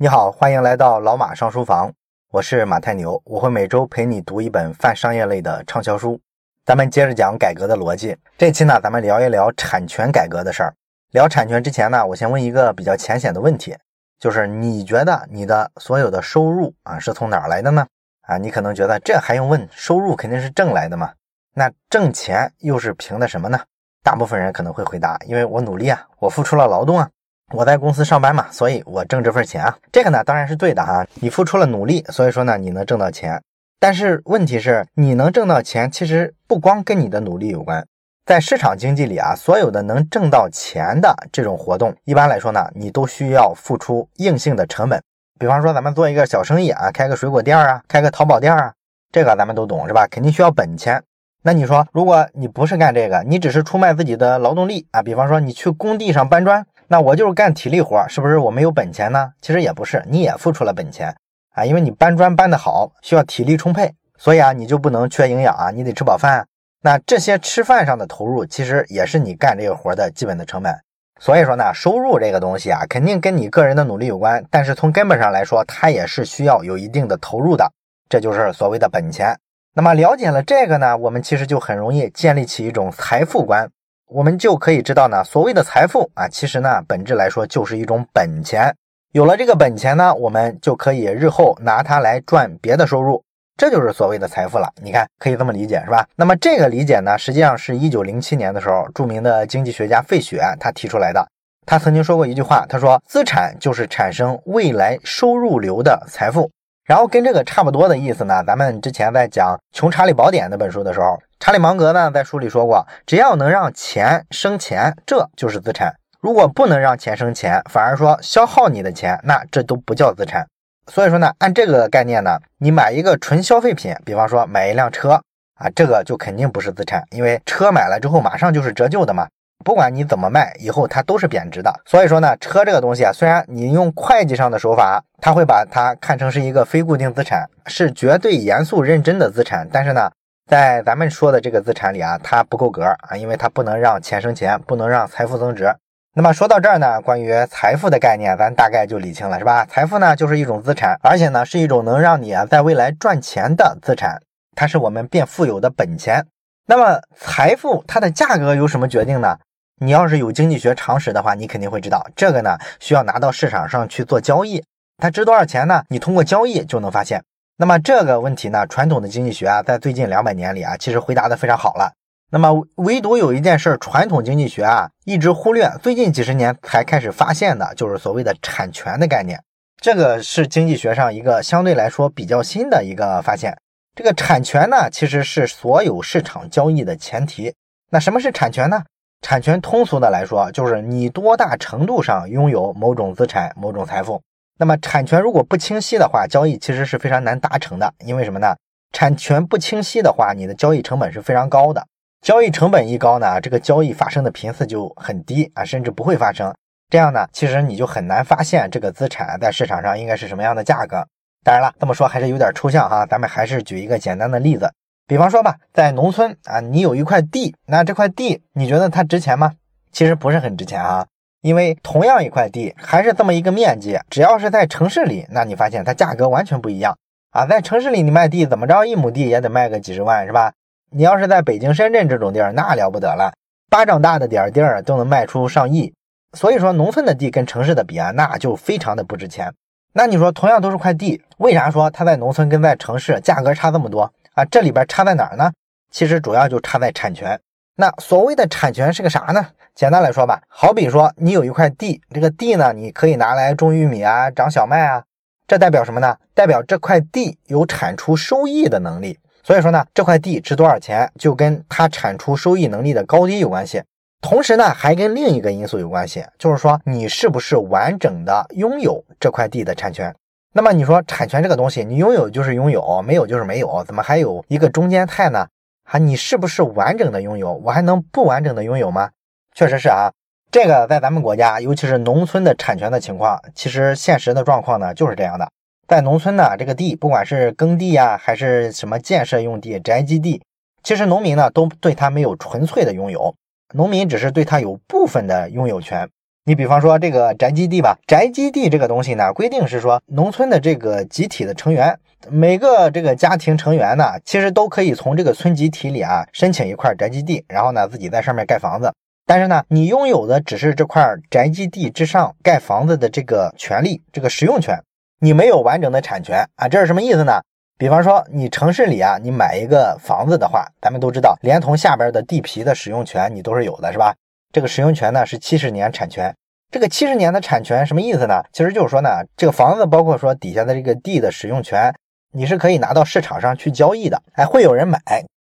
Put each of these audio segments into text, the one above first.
你好，欢迎来到老马上书房，我是马太牛，我会每周陪你读一本泛商业类的畅销书。咱们接着讲改革的逻辑。这期呢，咱们聊一聊产权改革的事儿。聊产权之前呢，我先问一个比较浅显的问题，就是你觉得你的所有的收入啊是从哪儿来的呢？啊，你可能觉得这还用问？收入肯定是挣来的嘛。那挣钱又是凭的什么呢？大部分人可能会回答，因为我努力啊，我付出了劳动啊。我在公司上班嘛，所以我挣这份钱啊，这个呢当然是对的哈。你付出了努力，所以说呢你能挣到钱。但是问题是，你能挣到钱，其实不光跟你的努力有关。在市场经济里啊，所有的能挣到钱的这种活动，一般来说呢，你都需要付出硬性的成本。比方说咱们做一个小生意啊，开个水果店啊，开个淘宝店啊，这个咱们都懂是吧？肯定需要本钱。那你说，如果你不是干这个，你只是出卖自己的劳动力啊，比方说你去工地上搬砖。那我就是干体力活，是不是我没有本钱呢？其实也不是，你也付出了本钱啊，因为你搬砖搬得好，需要体力充沛，所以啊，你就不能缺营养啊，你得吃饱饭。那这些吃饭上的投入，其实也是你干这个活的基本的成本。所以说呢，收入这个东西啊，肯定跟你个人的努力有关，但是从根本上来说，它也是需要有一定的投入的，这就是所谓的本钱。那么了解了这个呢，我们其实就很容易建立起一种财富观。我们就可以知道呢，所谓的财富啊，其实呢，本质来说就是一种本钱。有了这个本钱呢，我们就可以日后拿它来赚别的收入，这就是所谓的财富了。你看，可以这么理解是吧？那么这个理解呢，实际上是一九零七年的时候，著名的经济学家费雪他提出来的。他曾经说过一句话，他说：“资产就是产生未来收入流的财富。”然后跟这个差不多的意思呢，咱们之前在讲《穷查理宝典》那本书的时候，查理芒格呢在书里说过，只要能让钱生钱，这就是资产；如果不能让钱生钱，反而说消耗你的钱，那这都不叫资产。所以说呢，按这个概念呢，你买一个纯消费品，比方说买一辆车啊，这个就肯定不是资产，因为车买了之后马上就是折旧的嘛。不管你怎么卖，以后它都是贬值的。所以说呢，车这个东西啊，虽然你用会计上的手法，它会把它看成是一个非固定资产，是绝对严肃认真的资产。但是呢，在咱们说的这个资产里啊，它不够格啊，因为它不能让钱生钱，不能让财富增值。那么说到这儿呢，关于财富的概念，咱大概就理清了，是吧？财富呢，就是一种资产，而且呢，是一种能让你啊在未来赚钱的资产，它是我们变富有的本钱。那么财富它的价格由什么决定呢？你要是有经济学常识的话，你肯定会知道，这个呢需要拿到市场上去做交易，它值多少钱呢？你通过交易就能发现。那么这个问题呢，传统的经济学啊，在最近两百年里啊，其实回答的非常好了。那么唯独有一件事，传统经济学啊一直忽略，最近几十年才开始发现的，就是所谓的产权的概念。这个是经济学上一个相对来说比较新的一个发现。这个产权呢，其实是所有市场交易的前提。那什么是产权呢？产权通俗的来说，就是你多大程度上拥有某种资产、某种财富。那么产权如果不清晰的话，交易其实是非常难达成的。因为什么呢？产权不清晰的话，你的交易成本是非常高的。交易成本一高呢，这个交易发生的频次就很低啊，甚至不会发生。这样呢，其实你就很难发现这个资产在市场上应该是什么样的价格。当然了，这么说还是有点抽象哈，咱们还是举一个简单的例子。比方说吧，在农村啊，你有一块地，那这块地你觉得它值钱吗？其实不是很值钱啊，因为同样一块地，还是这么一个面积，只要是在城市里，那你发现它价格完全不一样啊。在城市里你卖地，怎么着一亩地也得卖个几十万，是吧？你要是在北京、深圳这种地儿，那了不得了，巴掌大的点儿地儿都能卖出上亿。所以说，农村的地跟城市的比啊，那就非常的不值钱。那你说，同样都是块地，为啥说它在农村跟在城市价格差这么多？啊，这里边差在哪儿呢？其实主要就差在产权。那所谓的产权是个啥呢？简单来说吧，好比说你有一块地，这个地呢，你可以拿来种玉米啊，长小麦啊，这代表什么呢？代表这块地有产出收益的能力。所以说呢，这块地值多少钱，就跟它产出收益能力的高低有关系。同时呢，还跟另一个因素有关系，就是说你是不是完整的拥有这块地的产权。那么你说产权这个东西，你拥有就是拥有，没有就是没有，怎么还有一个中间态呢？啊，你是不是完整的拥有？我还能不完整的拥有吗？确实是啊，这个在咱们国家，尤其是农村的产权的情况，其实现实的状况呢就是这样的。在农村呢，这个地不管是耕地呀，还是什么建设用地、宅基地，其实农民呢都对它没有纯粹的拥有，农民只是对它有部分的拥有权。你比方说这个宅基地吧，宅基地这个东西呢，规定是说农村的这个集体的成员，每个这个家庭成员呢，其实都可以从这个村集体里啊申请一块宅基地，然后呢自己在上面盖房子。但是呢，你拥有的只是这块宅基地之上盖房子的这个权利，这个使用权，你没有完整的产权啊。这是什么意思呢？比方说你城市里啊，你买一个房子的话，咱们都知道，连同下边的地皮的使用权你都是有的，是吧？这个使用权呢是七十年产权。这个七十年的产权什么意思呢？其实就是说呢，这个房子包括说底下的这个地的使用权，你是可以拿到市场上去交易的，哎，会有人买。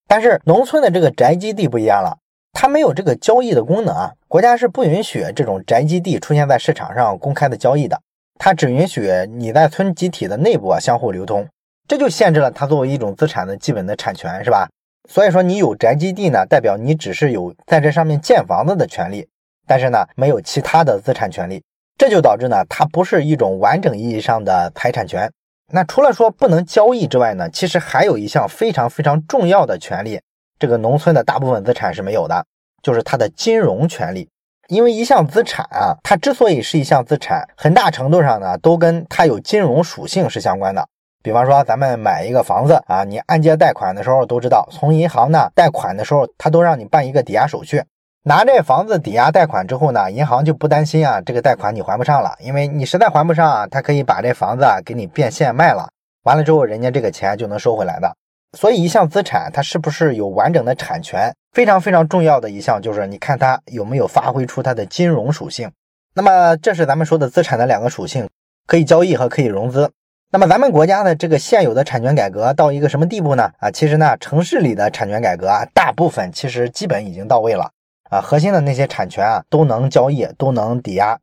但是农村的这个宅基地不一样了，它没有这个交易的功能啊，国家是不允许这种宅基地出现在市场上公开的交易的，它只允许你在村集体的内部啊相互流通，这就限制了它作为一种资产的基本的产权，是吧？所以说你有宅基地呢，代表你只是有在这上面建房子的权利。但是呢，没有其他的资产权利，这就导致呢，它不是一种完整意义上的财产权。那除了说不能交易之外呢，其实还有一项非常非常重要的权利，这个农村的大部分资产是没有的，就是它的金融权利。因为一项资产啊，它之所以是一项资产，很大程度上呢，都跟它有金融属性是相关的。比方说，咱们买一个房子啊，你按揭贷款的时候都知道，从银行呢贷款的时候，它都让你办一个抵押手续。拿这房子抵押贷款之后呢，银行就不担心啊，这个贷款你还不上了，因为你实在还不上啊，他可以把这房子啊给你变现卖了，完了之后人家这个钱就能收回来的。所以一项资产它是不是有完整的产权，非常非常重要的一项就是你看它有没有发挥出它的金融属性。那么这是咱们说的资产的两个属性，可以交易和可以融资。那么咱们国家的这个现有的产权改革到一个什么地步呢？啊，其实呢，城市里的产权改革啊，大部分其实基本已经到位了。啊，核心的那些产权啊，都能交易，都能抵押。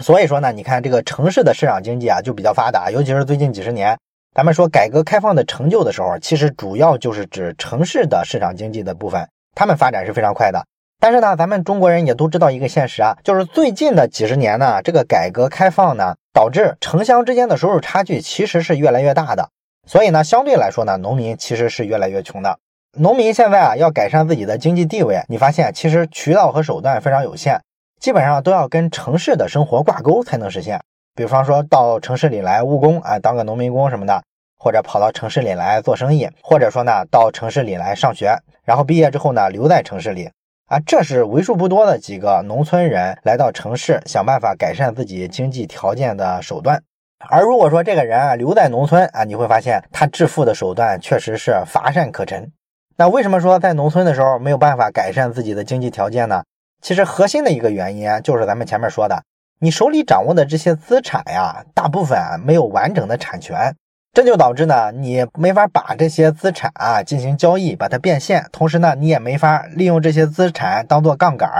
所以说呢，你看这个城市的市场经济啊，就比较发达。尤其是最近几十年，咱们说改革开放的成就的时候，其实主要就是指城市的市场经济的部分，他们发展是非常快的。但是呢，咱们中国人也都知道一个现实啊，就是最近的几十年呢，这个改革开放呢，导致城乡之间的收入差距其实是越来越大的。所以呢，相对来说呢，农民其实是越来越穷的。农民现在啊，要改善自己的经济地位，你发现其实渠道和手段非常有限，基本上都要跟城市的生活挂钩才能实现。比方说到城市里来务工啊，当个农民工什么的，或者跑到城市里来做生意，或者说呢到城市里来上学，然后毕业之后呢留在城市里啊，这是为数不多的几个农村人来到城市想办法改善自己经济条件的手段。而如果说这个人啊留在农村啊，你会发现他致富的手段确实是乏善可陈。那为什么说在农村的时候没有办法改善自己的经济条件呢？其实核心的一个原因就是咱们前面说的，你手里掌握的这些资产呀，大部分没有完整的产权，这就导致呢，你没法把这些资产啊进行交易，把它变现，同时呢，你也没法利用这些资产当做杠杆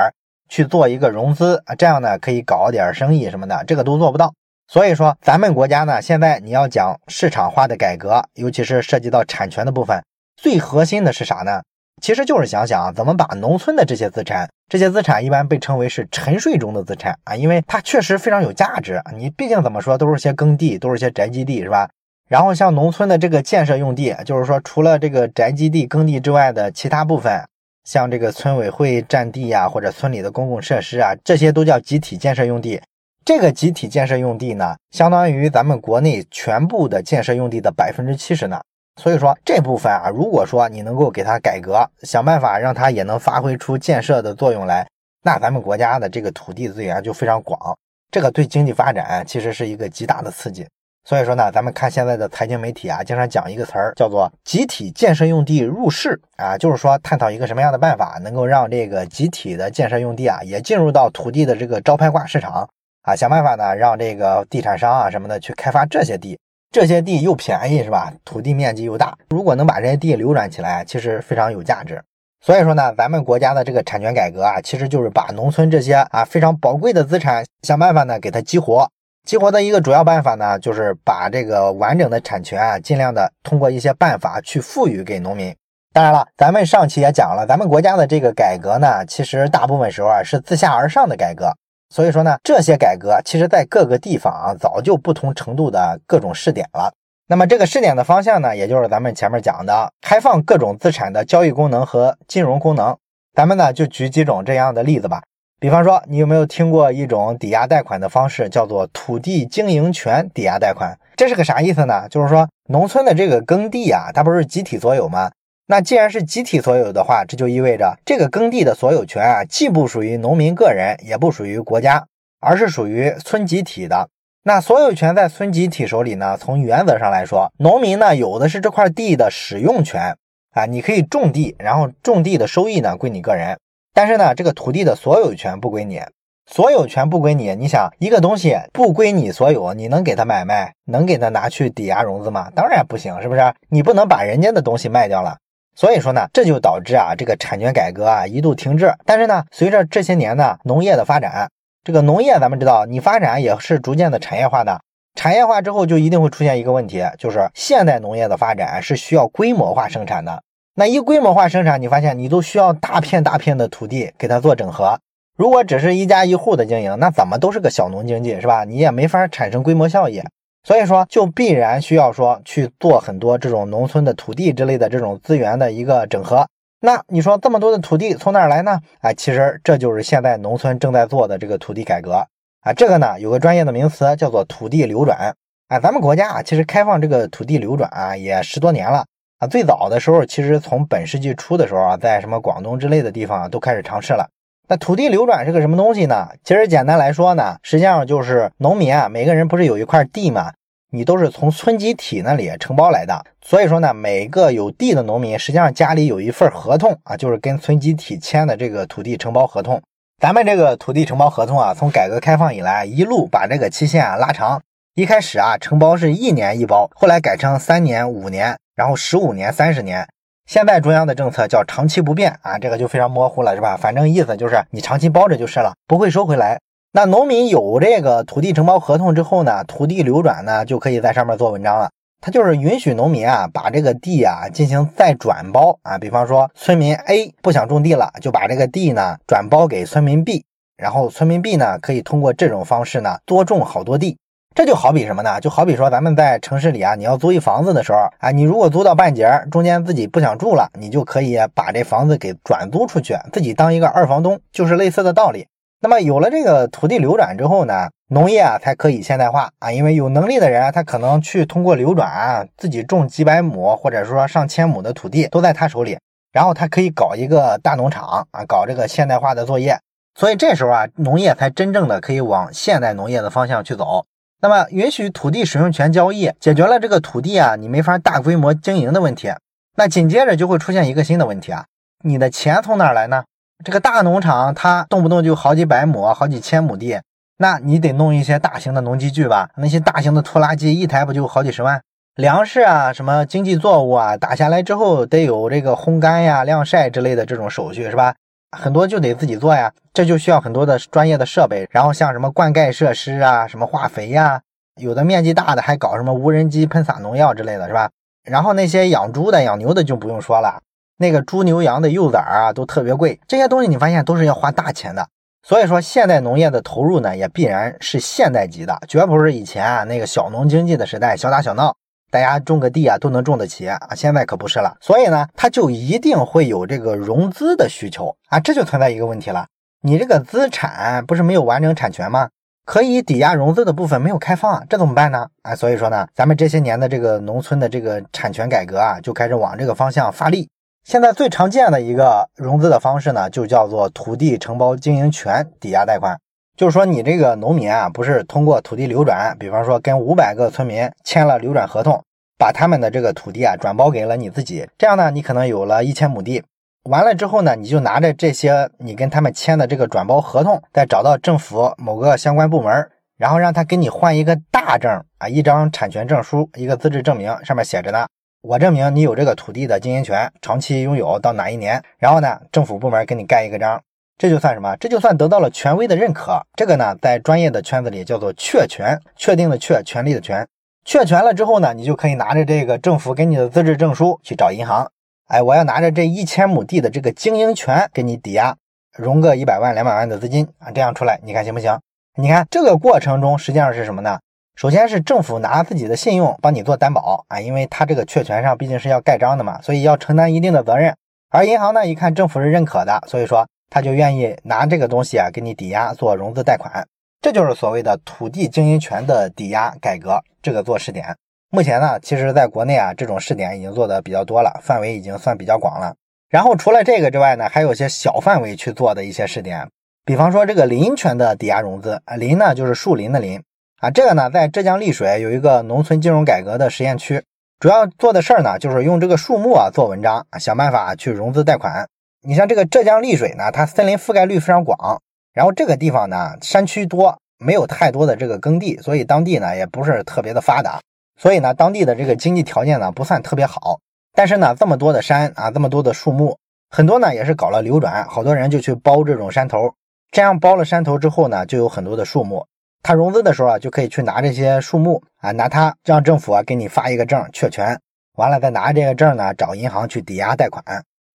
去做一个融资啊，这样呢可以搞点生意什么的，这个都做不到。所以说，咱们国家呢，现在你要讲市场化的改革，尤其是涉及到产权的部分。最核心的是啥呢？其实就是想想怎么把农村的这些资产，这些资产一般被称为是沉睡中的资产啊，因为它确实非常有价值。你毕竟怎么说都是些耕地，都是些宅基地，是吧？然后像农村的这个建设用地，就是说除了这个宅基地、耕地之外的其他部分，像这个村委会占地呀，或者村里的公共设施啊，这些都叫集体建设用地。这个集体建设用地呢，相当于咱们国内全部的建设用地的百分之七十呢。所以说这部分啊，如果说你能够给它改革，想办法让它也能发挥出建设的作用来，那咱们国家的这个土地资源就非常广，这个对经济发展其实是一个极大的刺激。所以说呢，咱们看现在的财经媒体啊，经常讲一个词儿叫做集体建设用地入市啊，就是说探讨一个什么样的办法能够让这个集体的建设用地啊也进入到土地的这个招牌挂市场啊，想办法呢让这个地产商啊什么的去开发这些地。这些地又便宜是吧？土地面积又大，如果能把这些地流转起来，其实非常有价值。所以说呢，咱们国家的这个产权改革啊，其实就是把农村这些啊非常宝贵的资产，想办法呢给它激活。激活的一个主要办法呢，就是把这个完整的产权啊，尽量的通过一些办法去赋予给农民。当然了，咱们上期也讲了，咱们国家的这个改革呢，其实大部分时候啊是自下而上的改革。所以说呢，这些改革其实在各个地方啊，早就不同程度的各种试点了。那么这个试点的方向呢，也就是咱们前面讲的开放各种资产的交易功能和金融功能。咱们呢就举几种这样的例子吧。比方说，你有没有听过一种抵押贷款的方式，叫做土地经营权抵押贷款？这是个啥意思呢？就是说，农村的这个耕地啊，它不是集体所有吗？那既然是集体所有的话，这就意味着这个耕地的所有权啊，既不属于农民个人，也不属于国家，而是属于村集体的。那所有权在村集体手里呢？从原则上来说，农民呢有的是这块地的使用权啊，你可以种地，然后种地的收益呢归你个人。但是呢，这个土地的所有权不归你，所有权不归你。你想，一个东西不归你所有，你能给他买卖，能给他拿去抵押融资吗？当然不行，是不是？你不能把人家的东西卖掉了。所以说呢，这就导致啊，这个产权改革啊一度停滞。但是呢，随着这些年呢农业的发展，这个农业咱们知道，你发展也是逐渐的产业化的。产业化之后，就一定会出现一个问题，就是现代农业的发展是需要规模化生产的。那一规模化生产，你发现你都需要大片大片的土地给它做整合。如果只是一家一户的经营，那怎么都是个小农经济，是吧？你也没法产生规模效益。所以说，就必然需要说去做很多这种农村的土地之类的这种资源的一个整合。那你说这么多的土地从哪儿来呢？啊，其实这就是现在农村正在做的这个土地改革啊。这个呢，有个专业的名词叫做土地流转。啊，咱们国家啊，其实开放这个土地流转啊，也十多年了。啊，最早的时候，其实从本世纪初的时候啊，在什么广东之类的地方都开始尝试了。那土地流转是个什么东西呢？其实简单来说呢，实际上就是农民啊，每个人不是有一块地嘛，你都是从村集体那里承包来的。所以说呢，每个有地的农民，实际上家里有一份合同啊，就是跟村集体签的这个土地承包合同。咱们这个土地承包合同啊，从改革开放以来，一路把这个期限啊拉长。一开始啊，承包是一年一包，后来改成三年、五年。然后十五年、三十年，现在中央的政策叫长期不变啊，这个就非常模糊了，是吧？反正意思就是你长期包着就是了，不会收回来。那农民有这个土地承包合同之后呢，土地流转呢就可以在上面做文章了。它就是允许农民啊把这个地啊进行再转包啊，比方说村民 A 不想种地了，就把这个地呢转包给村民 B，然后村民 B 呢可以通过这种方式呢多种好多地。这就好比什么呢？就好比说咱们在城市里啊，你要租一房子的时候啊，你如果租到半截儿，中间自己不想住了，你就可以把这房子给转租出去，自己当一个二房东，就是类似的道理。那么有了这个土地流转之后呢，农业啊才可以现代化啊，因为有能力的人他可能去通过流转啊，自己种几百亩或者说上千亩的土地都在他手里，然后他可以搞一个大农场啊，搞这个现代化的作业，所以这时候啊，农业才真正的可以往现代农业的方向去走。那么，允许土地使用权交易，解决了这个土地啊，你没法大规模经营的问题。那紧接着就会出现一个新的问题啊，你的钱从哪来呢？这个大农场它动不动就好几百亩、好几千亩地，那你得弄一些大型的农机具吧？那些大型的拖拉机一台不就好几十万？粮食啊，什么经济作物啊，打下来之后得有这个烘干呀、晾晒之类的这种手续，是吧？很多就得自己做呀，这就需要很多的专业的设备，然后像什么灌溉设施啊，什么化肥呀，有的面积大的还搞什么无人机喷洒农药之类的是吧？然后那些养猪的、养牛的就不用说了，那个猪牛羊的幼崽啊都特别贵，这些东西你发现都是要花大钱的。所以说，现代农业的投入呢，也必然是现代级的，绝不是以前啊那个小农经济的时代，小打小闹。大家种个地啊，都能种得起啊！现在可不是了，所以呢，它就一定会有这个融资的需求啊，这就存在一个问题了。你这个资产不是没有完整产权吗？可以抵押融资的部分没有开放，这怎么办呢？啊，所以说呢，咱们这些年的这个农村的这个产权改革啊，就开始往这个方向发力。现在最常见的一个融资的方式呢，就叫做土地承包经营权抵押贷款。就是说，你这个农民啊，不是通过土地流转，比方说跟五百个村民签了流转合同，把他们的这个土地啊转包给了你自己，这样呢，你可能有了一千亩地。完了之后呢，你就拿着这些你跟他们签的这个转包合同，再找到政府某个相关部门，然后让他给你换一个大证啊，一张产权证书，一个资质证明，上面写着呢，我证明你有这个土地的经营权，长期拥有到哪一年。然后呢，政府部门给你盖一个章。这就算什么？这就算得到了权威的认可。这个呢，在专业的圈子里叫做确权，确定的确，权利的权。确权了之后呢，你就可以拿着这个政府给你的资质证书去找银行。哎，我要拿着这一千亩地的这个经营权给你抵押，融个一百万、两百万的资金啊，这样出来，你看行不行？你看这个过程中实际上是什么呢？首先是政府拿自己的信用帮你做担保啊，因为他这个确权上毕竟是要盖章的嘛，所以要承担一定的责任。而银行呢，一看政府是认可的，所以说。他就愿意拿这个东西啊给你抵押做融资贷款。这就是所谓的土地经营权的抵押改革，这个做试点。目前呢，其实在国内啊，这种试点已经做的比较多了，范围已经算比较广了。然后除了这个之外呢，还有些小范围去做的一些试点，比方说这个林权的抵押融资啊，林呢就是树林的林啊，这个呢在浙江丽水有一个农村金融改革的实验区，主要做的事儿呢就是用这个树木啊做文章，想办法去融资贷款。你像这个浙江丽水呢，它森林覆盖率非常广，然后这个地方呢山区多，没有太多的这个耕地，所以当地呢也不是特别的发达。所以呢，当地的这个经济条件呢不算特别好，但是呢，这么多的山啊，这么多的树木，很多呢也是搞了流转，好多人就去包这种山头。这样包了山头之后呢，就有很多的树木。他融资的时候啊，就可以去拿这些树木啊，拿它让政府啊给你发一个证确权，完了再拿这个证呢找银行去抵押贷款。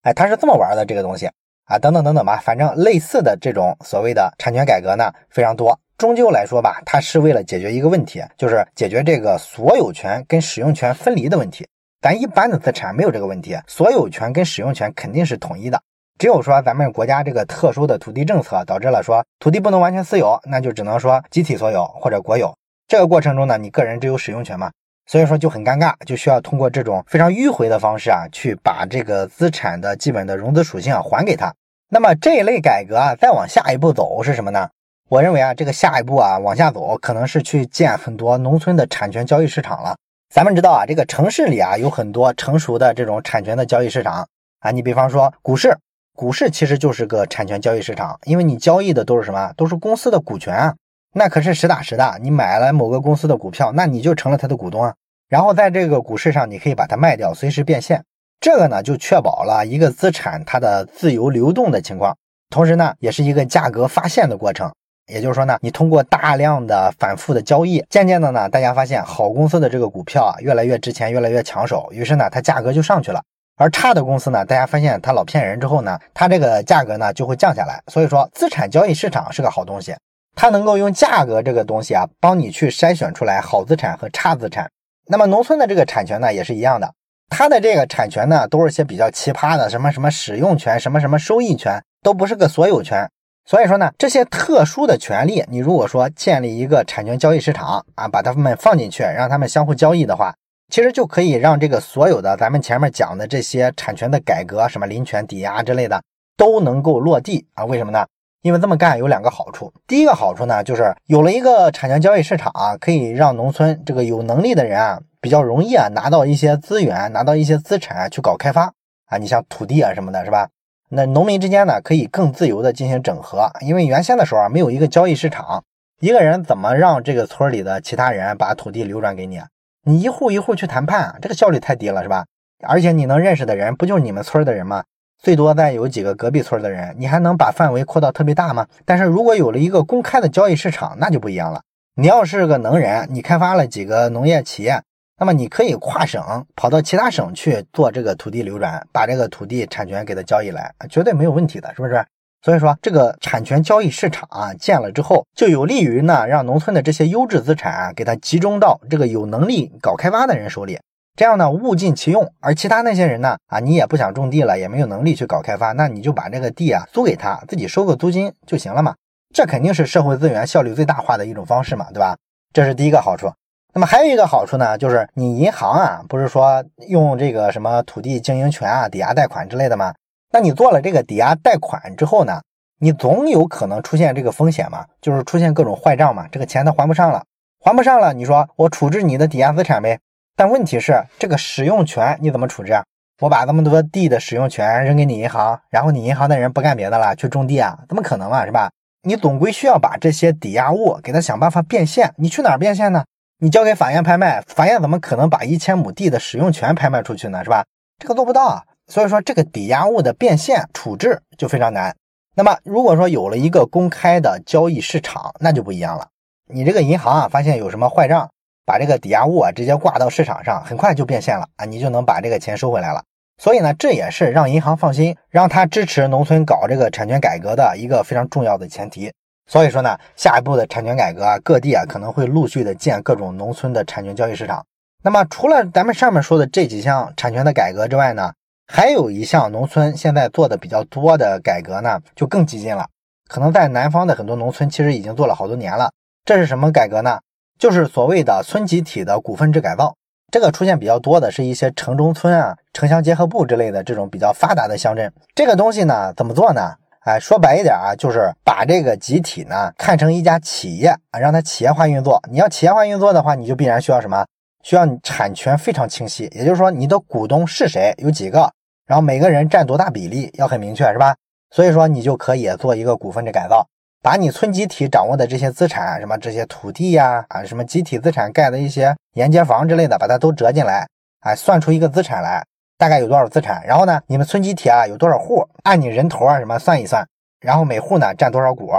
哎，他是这么玩的这个东西啊，等等等等吧，反正类似的这种所谓的产权改革呢非常多。终究来说吧，它是为了解决一个问题，就是解决这个所有权跟使用权分离的问题。咱一般的资产没有这个问题，所有权跟使用权肯定是统一的。只有说咱们国家这个特殊的土地政策导致了说土地不能完全私有，那就只能说集体所有或者国有。这个过程中呢，你个人只有使用权嘛，所以说就很尴尬，就需要通过这种非常迂回的方式啊，去把这个资产的基本的融资属性啊还给他。那么这一类改革啊，再往下一步走是什么呢？我认为啊，这个下一步啊，往下走可能是去建很多农村的产权交易市场了。咱们知道啊，这个城市里啊有很多成熟的这种产权的交易市场啊。你比方说股市，股市其实就是个产权交易市场，因为你交易的都是什么？都是公司的股权啊，那可是实打实的。你买了某个公司的股票，那你就成了他的股东啊。然后在这个股市上，你可以把它卖掉，随时变现。这个呢，就确保了一个资产它的自由流动的情况，同时呢，也是一个价格发现的过程。也就是说呢，你通过大量的反复的交易，渐渐的呢，大家发现好公司的这个股票啊，越来越值钱，越来越抢手，于是呢，它价格就上去了。而差的公司呢，大家发现它老骗人之后呢，它这个价格呢就会降下来。所以说，资产交易市场是个好东西，它能够用价格这个东西啊，帮你去筛选出来好资产和差资产。那么农村的这个产权呢，也是一样的，它的这个产权呢，都是些比较奇葩的，什么什么使用权，什么什么收益权，都不是个所有权。所以说呢，这些特殊的权利，你如果说建立一个产权交易市场啊，把它们放进去，让他们相互交易的话，其实就可以让这个所有的咱们前面讲的这些产权的改革，什么林权抵押之类的，都能够落地啊。为什么呢？因为这么干有两个好处。第一个好处呢，就是有了一个产权交易市场啊，可以让农村这个有能力的人啊，比较容易啊拿到一些资源，拿到一些资产去搞开发啊。你像土地啊什么的，是吧？那农民之间呢，可以更自由的进行整合，因为原先的时候啊，没有一个交易市场，一个人怎么让这个村里的其他人把土地流转给你？你一户一户去谈判，这个效率太低了，是吧？而且你能认识的人，不就是你们村的人吗？最多再有几个隔壁村的人，你还能把范围扩到特别大吗？但是如果有了一个公开的交易市场，那就不一样了。你要是个能人，你开发了几个农业企业。那么你可以跨省跑到其他省去做这个土地流转，把这个土地产权给它交易来，绝对没有问题的，是不是？所以说这个产权交易市场啊建了之后，就有利于呢让农村的这些优质资产啊给它集中到这个有能力搞开发的人手里，这样呢物尽其用。而其他那些人呢啊你也不想种地了，也没有能力去搞开发，那你就把这个地啊租给他，自己收个租金就行了嘛。这肯定是社会资源效率最大化的一种方式嘛，对吧？这是第一个好处。那么还有一个好处呢，就是你银行啊，不是说用这个什么土地经营权啊、抵押贷款之类的吗？那你做了这个抵押贷款之后呢，你总有可能出现这个风险嘛，就是出现各种坏账嘛，这个钱他还不上了，还不上了，你说我处置你的抵押资产呗？但问题是这个使用权你怎么处置？我把这么多地的使用权扔给你银行，然后你银行的人不干别的了，去种地啊？怎么可能嘛，是吧？你总归需要把这些抵押物给他想办法变现，你去哪儿变现呢？你交给法院拍卖，法院怎么可能把一千亩地的使用权拍卖出去呢？是吧？这个做不到啊。所以说，这个抵押物的变现处置就非常难。那么，如果说有了一个公开的交易市场，那就不一样了。你这个银行啊，发现有什么坏账，把这个抵押物啊直接挂到市场上，很快就变现了啊，你就能把这个钱收回来了。所以呢，这也是让银行放心，让他支持农村搞这个产权改革的一个非常重要的前提。所以说呢，下一步的产权改革啊，各地啊可能会陆续的建各种农村的产权交易市场。那么除了咱们上面说的这几项产权的改革之外呢，还有一项农村现在做的比较多的改革呢，就更激进了。可能在南方的很多农村，其实已经做了好多年了。这是什么改革呢？就是所谓的村集体的股份制改造。这个出现比较多的是一些城中村啊、城乡结合部之类的这种比较发达的乡镇。这个东西呢，怎么做呢？哎，说白一点啊，就是把这个集体呢看成一家企业啊，让它企业化运作。你要企业化运作的话，你就必然需要什么？需要产权非常清晰，也就是说你的股东是谁，有几个。然后每个人占多大比例要很明确，是吧？所以说你就可以做一个股份制改造，把你村集体掌握的这些资产，什么这些土地呀，啊什么集体资产盖的一些沿街房之类的，把它都折进来，哎，算出一个资产来，大概有多少资产？然后呢，你们村集体啊有多少户？按你人头啊什么算一算，然后每户呢占多少股？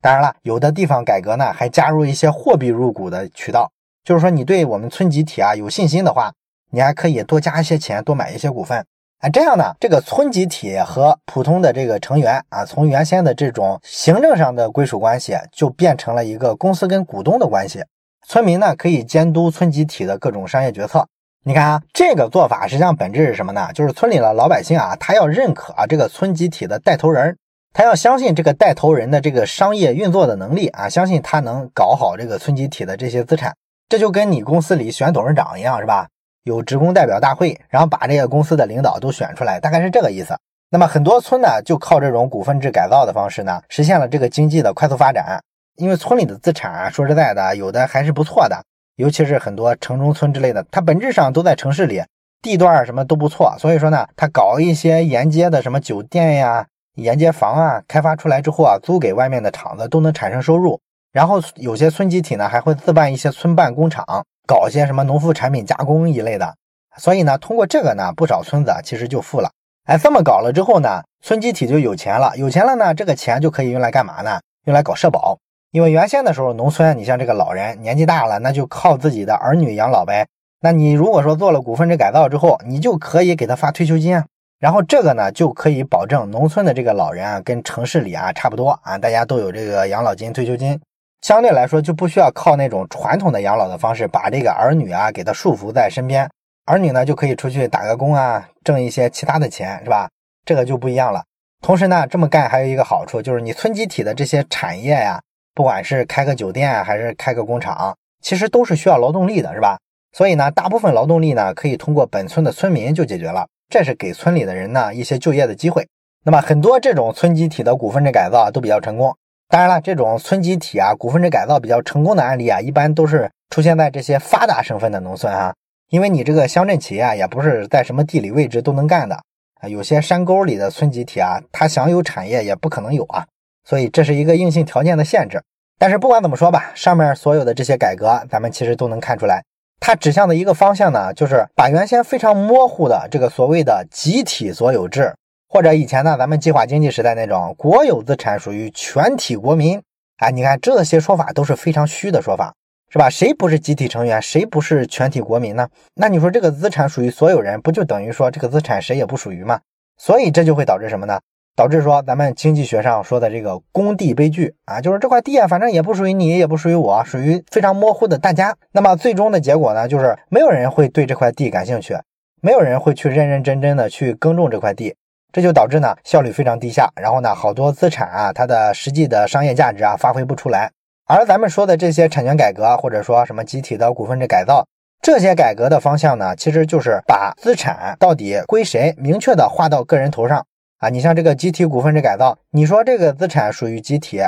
当然了，有的地方改革呢还加入一些货币入股的渠道，就是说你对我们村集体啊有信心的话，你还可以多加一些钱，多买一些股份。啊，这样呢，这个村集体和普通的这个成员啊，从原先的这种行政上的归属关系，就变成了一个公司跟股东的关系。村民呢，可以监督村集体的各种商业决策。你看啊，这个做法实际上本质是什么呢？就是村里的老百姓啊，他要认可啊这个村集体的带头人，他要相信这个带头人的这个商业运作的能力啊，相信他能搞好这个村集体的这些资产。这就跟你公司里选董事长一样，是吧？有职工代表大会，然后把这个公司的领导都选出来，大概是这个意思。那么很多村呢，就靠这种股份制改造的方式呢，实现了这个经济的快速发展。因为村里的资产啊，说实在的，有的还是不错的，尤其是很多城中村之类的，它本质上都在城市里，地段什么都不错。所以说呢，它搞一些沿街的什么酒店呀、沿街房啊，开发出来之后啊，租给外面的厂子都能产生收入。然后有些村集体呢，还会自办一些村办工厂。搞些什么农副产品加工一类的，所以呢，通过这个呢，不少村子其实就富了。哎，这么搞了之后呢，村集体就有钱了。有钱了呢，这个钱就可以用来干嘛呢？用来搞社保。因为原先的时候，农村你像这个老人年纪大了，那就靠自己的儿女养老呗。那你如果说做了股份制改造之后，你就可以给他发退休金啊。然后这个呢，就可以保证农村的这个老人啊，跟城市里啊差不多啊，大家都有这个养老金、退休金。相对来说，就不需要靠那种传统的养老的方式，把这个儿女啊给他束缚在身边，儿女呢就可以出去打个工啊，挣一些其他的钱，是吧？这个就不一样了。同时呢，这么干还有一个好处，就是你村集体的这些产业呀，不管是开个酒店还是开个工厂，其实都是需要劳动力的，是吧？所以呢，大部分劳动力呢可以通过本村的村民就解决了，这是给村里的人呢一些就业的机会。那么很多这种村集体的股份制改造都比较成功。当然了，这种村集体啊、股份制改造比较成功的案例啊，一般都是出现在这些发达省份的农村啊。因为你这个乡镇企业啊，也不是在什么地理位置都能干的啊。有些山沟里的村集体啊，它想有产业也不可能有啊。所以这是一个硬性条件的限制。但是不管怎么说吧，上面所有的这些改革，咱们其实都能看出来，它指向的一个方向呢，就是把原先非常模糊的这个所谓的集体所有制。或者以前呢，咱们计划经济时代那种国有资产属于全体国民，哎，你看这些说法都是非常虚的说法，是吧？谁不是集体成员，谁不是全体国民呢？那你说这个资产属于所有人，不就等于说这个资产谁也不属于吗？所以这就会导致什么呢？导致说咱们经济学上说的这个公地悲剧啊，就是这块地啊，反正也不属于你，也不属于我，属于非常模糊的大家。那么最终的结果呢，就是没有人会对这块地感兴趣，没有人会去认认真真的去耕种这块地。这就导致呢效率非常低下，然后呢好多资产啊它的实际的商业价值啊发挥不出来。而咱们说的这些产权改革或者说什么集体的股份制改造，这些改革的方向呢，其实就是把资产到底归谁明确的划到个人头上啊。你像这个集体股份制改造，你说这个资产属于集体，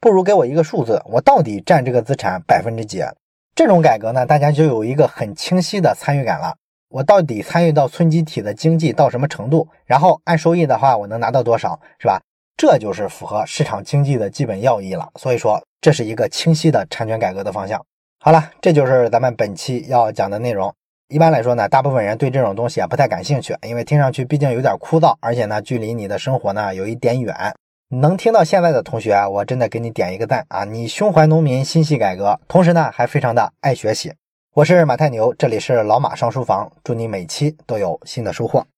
不如给我一个数字，我到底占这个资产百分之几？这种改革呢，大家就有一个很清晰的参与感了。我到底参与到村集体的经济到什么程度？然后按收益的话，我能拿到多少，是吧？这就是符合市场经济的基本要义了。所以说，这是一个清晰的产权改革的方向。好了，这就是咱们本期要讲的内容。一般来说呢，大部分人对这种东西啊不太感兴趣，因为听上去毕竟有点枯燥，而且呢，距离你的生活呢有一点远。能听到现在的同学，我真的给你点一个赞啊！你胸怀农民，心系改革，同时呢还非常的爱学习。我是马太牛，这里是老马上书房，祝你每期都有新的收获。